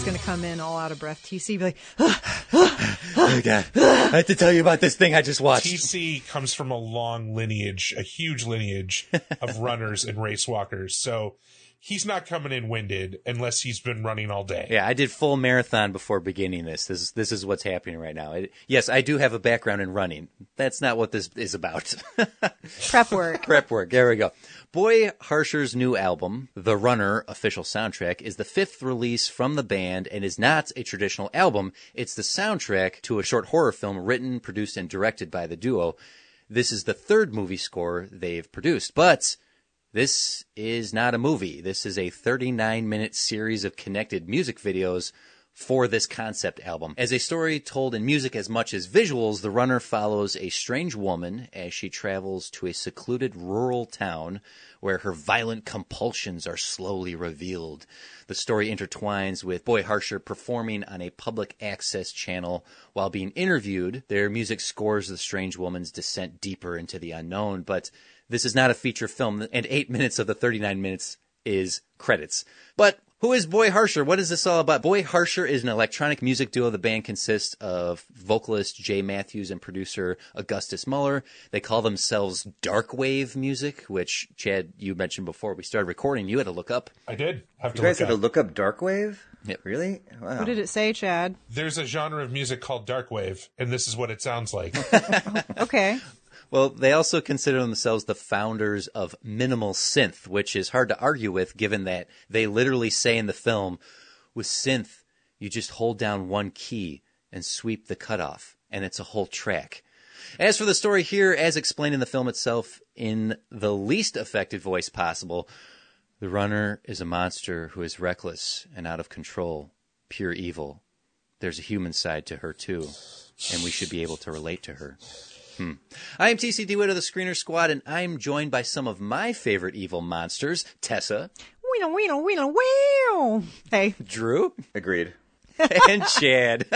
Just going to come in all out of breath, TC? Be like, Oh God, I have to tell you about this thing I just watched. TC comes from a long lineage, a huge lineage of runners and race walkers. So he's not coming in winded unless he's been running all day. Yeah, I did full marathon before beginning this. This is this is what's happening right now. It, yes, I do have a background in running. That's not what this is about. prep work. Prep work. There we go. Boy Harsher's new album, The Runner official soundtrack, is the fifth release from the band and is not a traditional album. It's the soundtrack to a short horror film written, produced, and directed by the duo. This is the third movie score they've produced, but this is not a movie. This is a 39 minute series of connected music videos for this concept album. As a story told in music as much as visuals, The Runner follows a strange woman as she travels to a secluded rural town where her violent compulsions are slowly revealed. The story intertwines with Boy Harsher performing on a public access channel while being interviewed. Their music scores the strange woman's descent deeper into the unknown, but this is not a feature film, and eight minutes of the 39 minutes is credits. But who is Boy Harsher? What is this all about? Boy Harsher is an electronic music duo. The band consists of vocalist Jae Matthews and producer Augustus Muller. They call themselves Darkwave Music, which Chad, you mentioned before we started recording. You had to look up. I did have to You guys look had to look up Darkwave? Yep. Really? Wow. What did it say, Chad? There's a genre of music called darkwave, and this is what it sounds like. Okay. Well, they also consider themselves the founders of minimal synth, which is hard to argue with given that they literally say in the film, with synth, you just hold down one key and sweep the cutoff, and it's a whole track. As for the story here, as explained in the film itself, in the least affected voice possible, the runner is a monster who is reckless and out of control, pure evil. There's a human side to her too, and we should be able to relate to her. Hmm. I am TC DeWitt of the Screener Squad, and I'm joined by some of my favorite evil monsters Tessa, Weedle, weedle, weedle, weedle. Hey, Drew, Agreed. and Chad.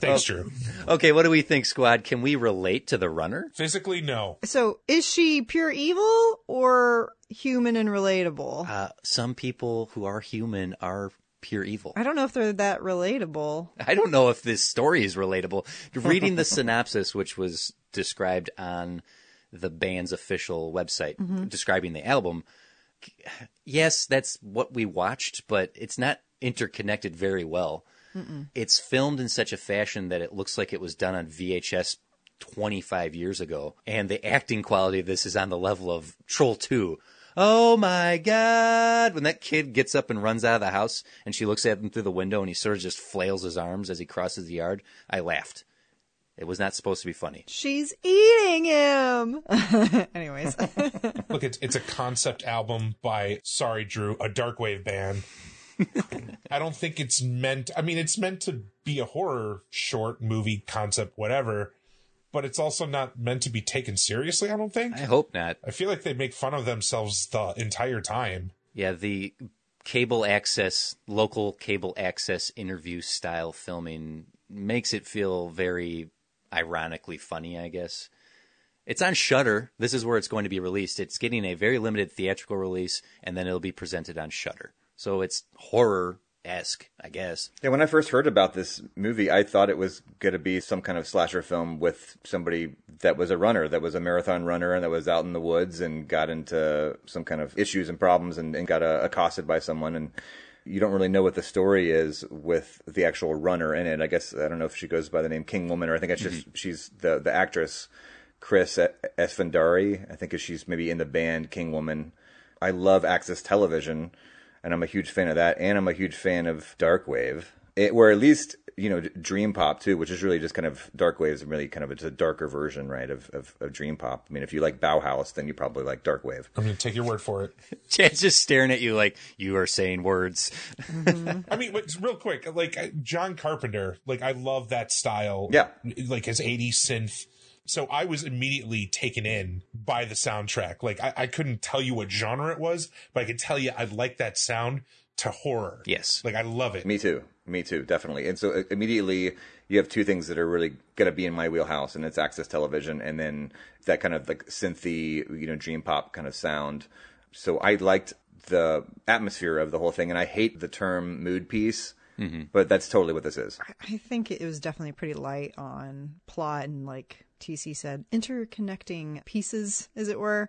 Thanks, Drew. okay, what do we think, Squad? Can we relate to the runner? Physically, no. so is she pure evil or human and relatable? Uh, some people who are human are pure evil. I don't know if they're that relatable. I don't know if this story is relatable. Reading the synopsis, which was described on the band's official website, mm-hmm. describing the album, yes, that's what we watched, but it's not interconnected very well. It's filmed in such a fashion that it looks like it was done on VHS 25 years ago, and the acting quality of this is on the level of Troll 2. Oh my god! When that kid gets up and runs out of the house and she looks at him through the window and he sort of just flails his arms as he crosses the yard, I laughed. It was not supposed to be funny. She's eating him. Anyways, Look, it's it's a concept album by sorry, Drew, a darkwave band. I don't think it's meant. I mean, it's meant to be a horror short movie concept, whatever. But it's also not meant to be taken seriously. I don't think. I hope not. I feel like they make fun of themselves the entire time. Yeah, the cable access, local cable access interview style filming makes it feel very ironically funny, I guess. It's on Shudder. This is where it's going to be released. It's getting a very limited theatrical release, and then it'll be presented on Shudder. So it's horror esque, I guess. Yeah, when I first heard about this movie, I thought it was going to be some kind of slasher film with somebody that was a runner, that was a marathon runner, and that was out in the woods and got into some kind of issues and problems and, and got uh, accosted by someone. And you don't really know what the story is with the actual runner in it. I guess I don't know if she goes by the name King Woman or I think it's just she's the the actress Kris Esfandiari. I think she's maybe in the band King Woman. I love Access Television, and I'm a huge fan of that. And I'm a huge fan of Darkwave, it, where at least you know dream pop too which is really just kind of dark waves really kind of it's a darker version right of, of, of dream pop. I mean if you like bauhaus then you probably like dark wave. I'm gonna take your word for it. Chad's just staring at you like you are saying words. Mm-hmm. i mean real quick like uh, john carpenter like i love that style. Yeah. Like his 80s synth so I was immediately taken in by the soundtrack. Like I, I, couldn't tell you what genre it was, but I could tell you I like that sound to horror. Yes. Like I love it. Me too. Me too, definitely. And so uh, immediately you have two things that are really going to be in my wheelhouse, and it's access television, and then that kind of like synthy, you know, dream pop kind of sound. So I liked the atmosphere of the whole thing, and I hate the term mood piece. Mm-hmm. But that's totally what this is. I think it was definitely pretty light on plot and, like TC said, interconnecting pieces, as it were.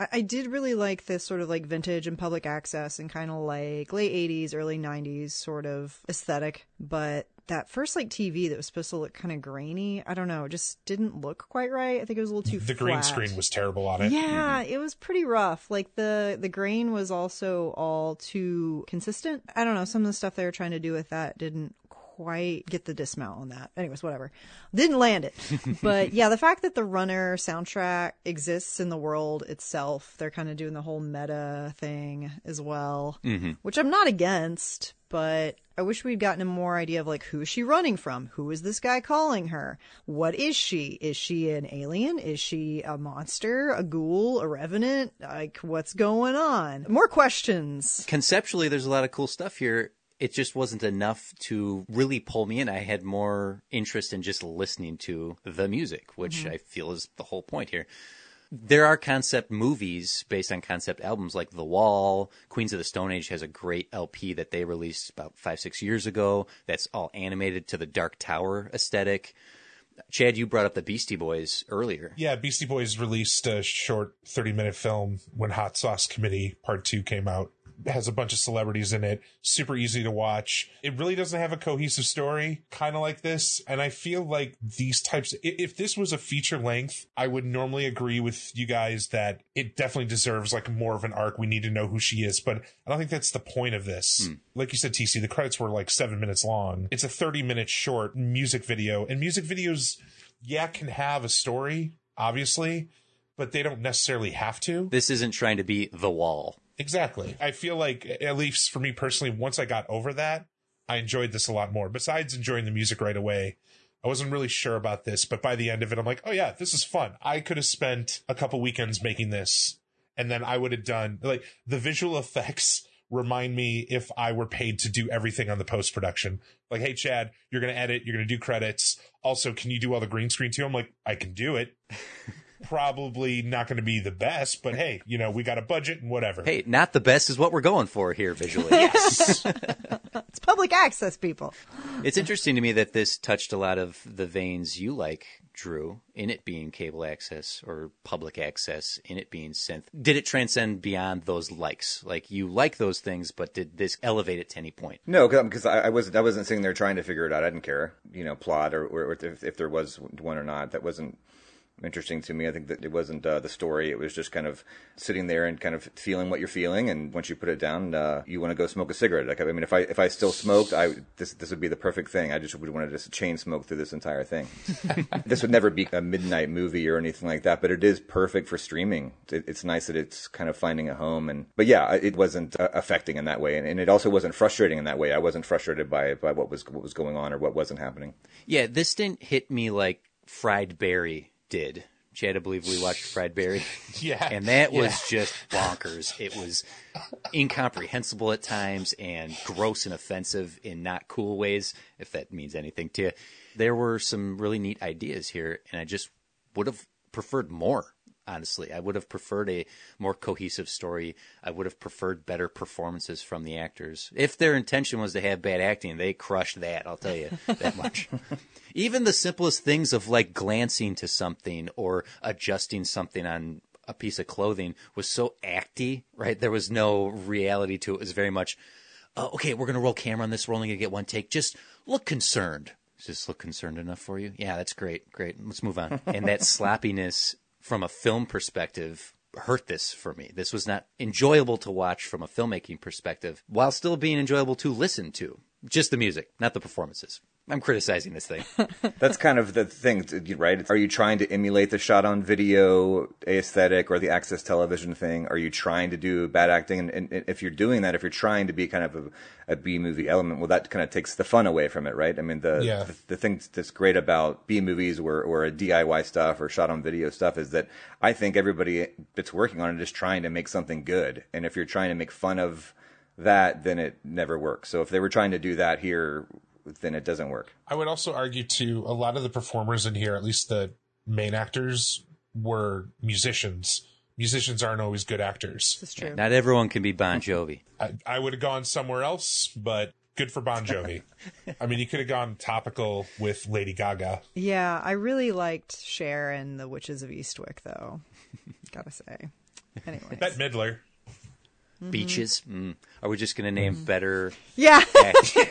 I, I did really like this sort of like vintage and public access and kind of like late 80s, early 90s sort of aesthetic. But that first like TV that was supposed to look kind of grainy, I don't know, it just didn't look quite right. I think it was a little too The flat. green screen was terrible on it. Yeah, mm-hmm. it was pretty rough. Like the the grain was also all too consistent. I don't know, some of the stuff they were trying to do with that didn't quite get the dismount on that. Anyways, whatever. Didn't land it. but yeah, the fact that the runner soundtrack exists in the world itself, they're kind of doing the whole meta thing as well, mm-hmm. which I'm not against, but I wish we'd gotten a more idea of like who is she running from? Who is this guy calling her? What is she? Is she an alien? Is she a monster? A ghoul? A revenant? Like what's going on? More questions. Conceptually, there's a lot of cool stuff here it just wasn't enough to really pull me in. I had more interest in just listening to the music, which mm-hmm. I feel is the whole point here. There are concept movies based on concept albums like The Wall. Queens of the Stone Age has a great LP that they released about five, six years ago that's all animated to the Dark Tower aesthetic. Chad, you brought up the Beastie Boys earlier. Yeah, Beastie Boys released a short 30 minute film when Hot Sauce Committee Part 2 came out has a bunch of celebrities in it. Super easy to watch. It really doesn't have a cohesive story, kind of like this. And I feel like these types, if this was a feature length, I would normally agree with you guys that it definitely deserves like more of an arc. We need to know who she is, but I don't think that's the point of this. Hmm. Like you said, TC, the credits were like seven minutes long. It's a 30 minute short music video and music videos, yeah, can have a story, obviously, but they don't necessarily have to. This isn't trying to be the wall. Exactly. I feel like, at least for me personally, once I got over that, I enjoyed this a lot more. Besides enjoying the music right away, I wasn't really sure about this, but by the end of it, I'm like, oh yeah, this is fun. I could have spent a couple weekends making this, and then I would have done like the visual effects remind me if I were paid to do everything on the post production. Like, hey, Chad, you're going to edit, you're going to do credits. Also, can you do all the green screen too? I'm like, I can do it. probably not going to be the best, but hey, you know, we got a budget and whatever. Hey, not the best is what we're going for here visually. yes. it's public access, people. It's interesting to me that this touched a lot of the veins you like, Drew, in it being cable access or public access, in it being synth. Did it transcend beyond those likes? Like you like those things, but did this elevate it to any point? No, because um, I, I wasn't. I wasn't sitting there trying to figure it out. I didn't care, you know, plot or, or if, if there was one or not. That wasn't interesting to me. I think that it wasn't uh, the story; it was just kind of sitting there and kind of feeling what you're feeling. And once you put it down, uh, you want to go smoke a cigarette. Like I mean, if I if I still smoked, I this this would be the perfect thing. I just would want to just chain smoke through this entire thing. this would never be a midnight movie or anything like that, but it is perfect for streaming. It, it's nice that it's kind of finding a home. And but yeah, it wasn't uh, affecting in that way, and, and it also wasn't frustrating in that way. I wasn't frustrated by by what was what was going on or what wasn't happening. Yeah, this didn't hit me like Fried Barry did. Chad, I believe we watched Fried Barry. yeah. And that was yeah. just bonkers. It was incomprehensible at times and gross and offensive in not cool ways, if that means anything to you. There were some really neat ideas here, and I just would have preferred more honestly. I would have preferred a more cohesive story. I would have preferred better performances from the actors. If their intention was to have bad acting, they crushed that, I'll tell you that much. Even the simplest things of like glancing to something or adjusting something on a piece of clothing was so acty, right? There was no reality to it. It was very much, uh, okay, we're going to roll camera on this. We're only going to get one take. Just look concerned Does this look concerned enough for you? Yeah, that's great. Great. Let's move on. And that sloppiness from a film perspective hurt this for me. This was not enjoyable to watch from a filmmaking perspective while still being enjoyable to listen to. Just the music, not the performances. I'm criticizing this thing. That's kind of the thing, right? Are you trying to emulate the shot on video aesthetic or the access television thing? Are you trying to do bad acting? And, and if you're doing that, if you're trying to be kind of a, a B movie element, well, that kind of takes the fun away from it, right? I mean, the Yeah. the, the thing that's great about B movies or, or a DIY stuff or shot on video stuff is that I think everybody that's working on it is trying to make something good. And if you're trying to make fun of that, then it never works. So if they were trying to do that here, then it doesn't work. I would also argue too, a lot of the performers in here, at least the main actors, were musicians. Musicians aren't always good actors. This is true. not everyone can be Bon Jovi. I, I would have gone somewhere else, but good for Bon Jovi. I mean, he could have gone topical with Lady Gaga. Yeah, I really liked Cher and the Witches of Eastwick, though. Gotta say. Anyway, Bette Midler. Beaches. Mm. Are we just going to name better? yeah,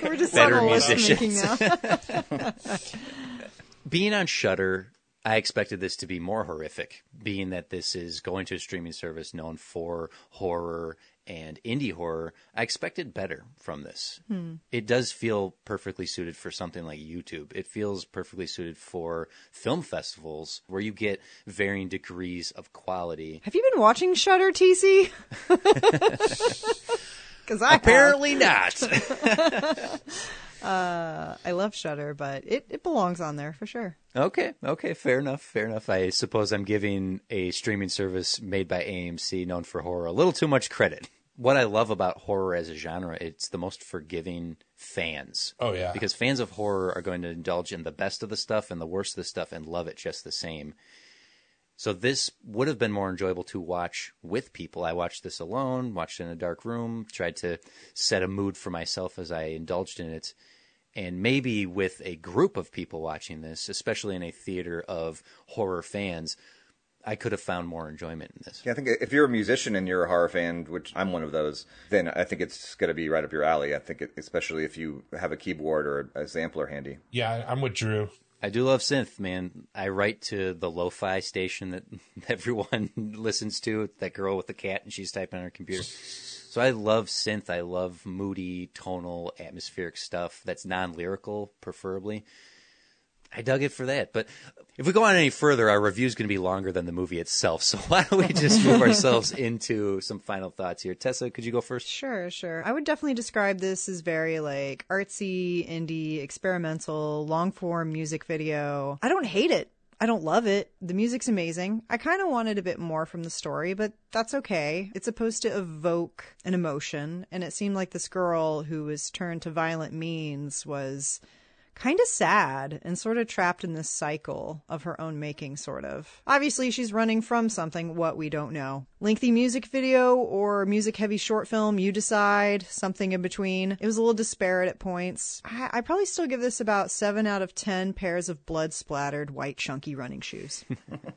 we're just Better on a list musicians. being on Shudder, I expected this to be more horrific, being that this is going to a streaming service known for horror and indie horror. I expected better from this. Hmm. It does feel perfectly suited for something like YouTube. It feels perfectly suited for film festivals where you get varying degrees of quality. Have you been watching Shudder, TC? Because I have. Apparently not. I love Shudder, but it, it belongs on there for sure. Okay, okay, fair enough, fair enough. I suppose I'm giving a streaming service made by AMC known for horror a little too much credit. What I love about horror as a genre, it's the most forgiving fans. Oh, yeah. Because fans of horror are going to indulge in the best of the stuff and the worst of the stuff and love it just the same. So this would have been more enjoyable to watch with people. I watched this alone, watched it in a dark room, tried to set a mood for myself as I indulged in it. And maybe with a group of people watching this, especially in a theater of horror fans, I could have found more enjoyment in this. Yeah, I think if you're a musician and you're a horror fan, which I'm one of those, then I think it's going to be right up your alley. I think, it, especially if you have a keyboard or a sampler handy. Yeah, I'm with Drew. I do love synth, man. I write to the lo-fi station that everyone listens to. That girl with the cat, and she's typing on her computer. So I love synth. I love moody, tonal, atmospheric stuff that's non-lyrical, preferably. I dug it for that. But if we go on any further, our review is going to be longer than the movie itself. So why don't we just move ourselves into some final thoughts here? Tessa, could you go first? Sure, sure. I would definitely describe this as very like artsy, indie, experimental, long form music video. I don't hate it. I don't love it. The music's amazing. I kind of wanted a bit more from the story, but that's okay. It's supposed to evoke an emotion, and it seemed like this girl who was turned to violent means was kind of sad and sort of trapped in this cycle of her own making, sort of. Obviously, she's running from something, what we don't know. Lengthy music video or music heavy short film, you decide, something in between. It was a little disparate at points. I, I probably still give this about 7 out of 10 pairs of blood splattered white chunky running shoes.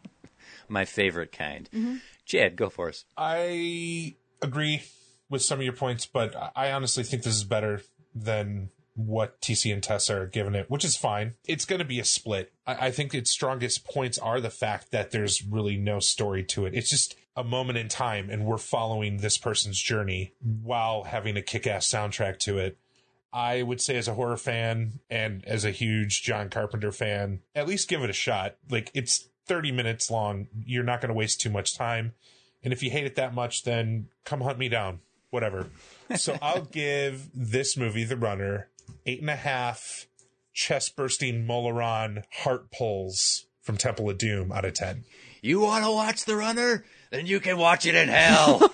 My favorite kind. Mm-hmm. Chad, go for us. I agree with some of your points, but I honestly think this is better than what TC and Tess are giving it, which is fine. It's going to be a split. I, I think its strongest points are the fact that there's really no story to it. It's just a moment in time, and we're following this person's journey while having a kick ass soundtrack to it. I would say, as a horror fan and as a huge John Carpenter fan, at least give it a shot. Like, it's 30 minutes long. You're not going to waste too much time. And if you hate it that much, then come hunt me down. Whatever. So I'll give this movie, The Runner, eight and a half chest bursting Mola Ram heart pulls from Temple of Doom out of 10. You want to watch The Runner? Then you can watch it in hell.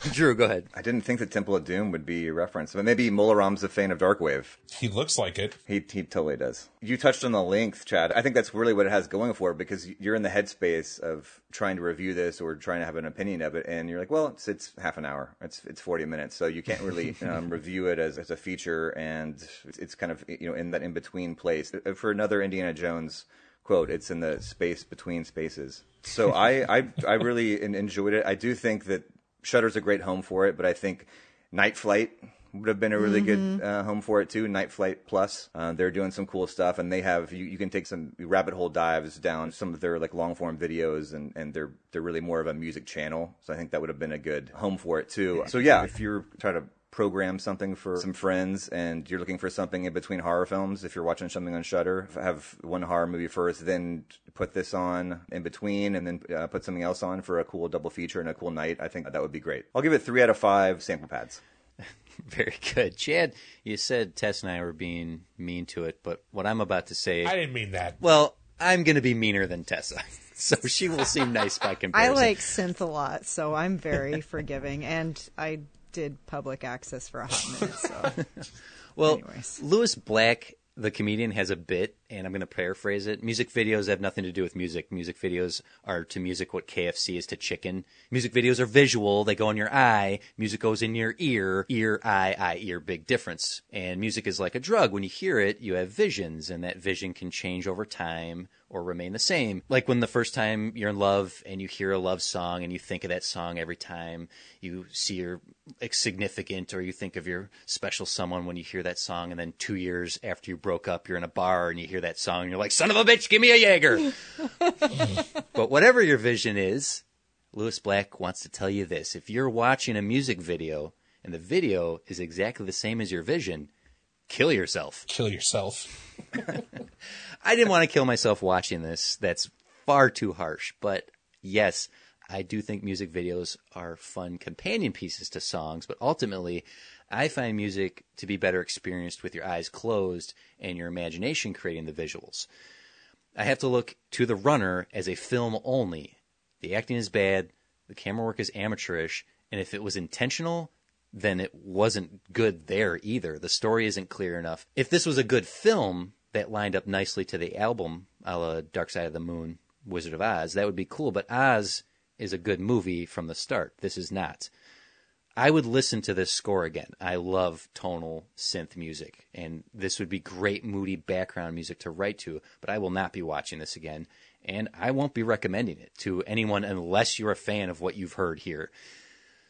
Drew, go ahead. I didn't think that Temple of Doom would be a reference, but maybe Mola Ram's a fan of Darkwave. he looks like it. He he totally does. You touched on the length, Chad. I think that's really what it has going for it because you're in the headspace of trying to review this or trying to have an opinion of it, and you're like, well, it's it's half an hour, it's it's 40 minutes, so you can't really um, review it as, as a feature, and it's, it's kind of you know in that in between place. For another Indiana Jones quote, it's in the space between spaces. So I I I really enjoyed it. I do think that Shudder's a great home for it, but I think Night Flight would have been a really good uh, home for it too. Night Flight Plus, uh, they're doing some cool stuff, and they have you, you can take some rabbit hole dives down some of their like long form videos, and, and they're they're really more of a music channel. So I think that would have been a good home for it too. So yeah, if you're trying to program something for some friends and you're looking for something in between horror films if you're watching something on Shudder have one horror movie first then put this on in between and then uh, put something else on for a cool double feature and a cool night I think that would be great I'll give it 3 out of 5 sample pads Very good. Chad, you said Tess and I were being mean to it, but what I'm about to say, I didn't mean that. well, I'm going to be meaner than Tessa. So she will seem nice by comparison. I like synth a lot, so I'm very forgiving, and I did public access for a hot minute. So Well, Anyways. Lewis Black, the comedian, has a bit, and I'm going to paraphrase it. Music videos have nothing to do with music. Music videos are to music what KFC is to chicken. Music videos are visual. They go in your eye. Music goes in your ear. Ear, eye, eye, ear. Big difference. And music is like a drug. When you hear it, you have visions, and that vision can change over time or remain the same. Like when the first time you're in love and you hear a love song and you think of that song every time you see your significant or you think of your special someone when you hear that song and then 2 years after you broke up you're in a bar and you hear that song and you're like son of a bitch give me a Jaeger. but whatever your vision is, Lewis Black wants to tell you this. If you're watching a music video and the video is exactly the same as your vision, kill yourself. Kill yourself. I didn't want to kill myself watching this. That's far too harsh. But yes, I do think music videos are fun companion pieces to songs, but ultimately, I find music to be better experienced with your eyes closed and your imagination creating the visuals. I have to look to The Runner as a film only. The acting is bad, the camera work is amateurish, and if it was intentional, then it wasn't good there either. The story isn't clear enough. If this was a good film that lined up nicely to the album, a la Dark Side of the Moon, Wizard of Oz, that would be cool. But Oz is a good movie from the start. This is not. I would listen to this score again. I love tonal synth music, and this would be great moody background music to write to, but I will not be watching this again, and I won't be recommending it to anyone unless you're a fan of what you've heard here.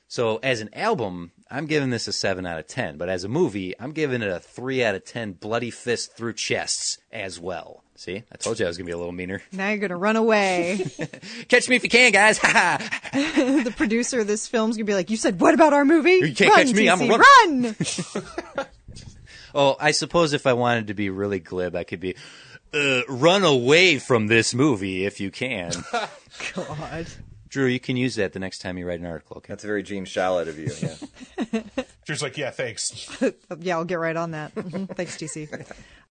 So as an album, I'm giving this a 7 out of 10, but as a movie, I'm giving it a 3 out of 10 bloody fist through chests as well. See? I told you I was going to be a little meaner. now you're gonna run away. Catch me if you can, guys. The producer of this film's gonna be like, "You said what about our movie? You can't run, catch me, I'm a TC, run!" Oh, I suppose if I wanted to be really glib, I could be uh, run away from this movie if you can. God. Drew, you can use that the next time you write an article, okay? that's very Gene Shalit of you yeah Drew's like, yeah, thanks. Yeah, I'll get right on that. Mhm. Thanks, TC.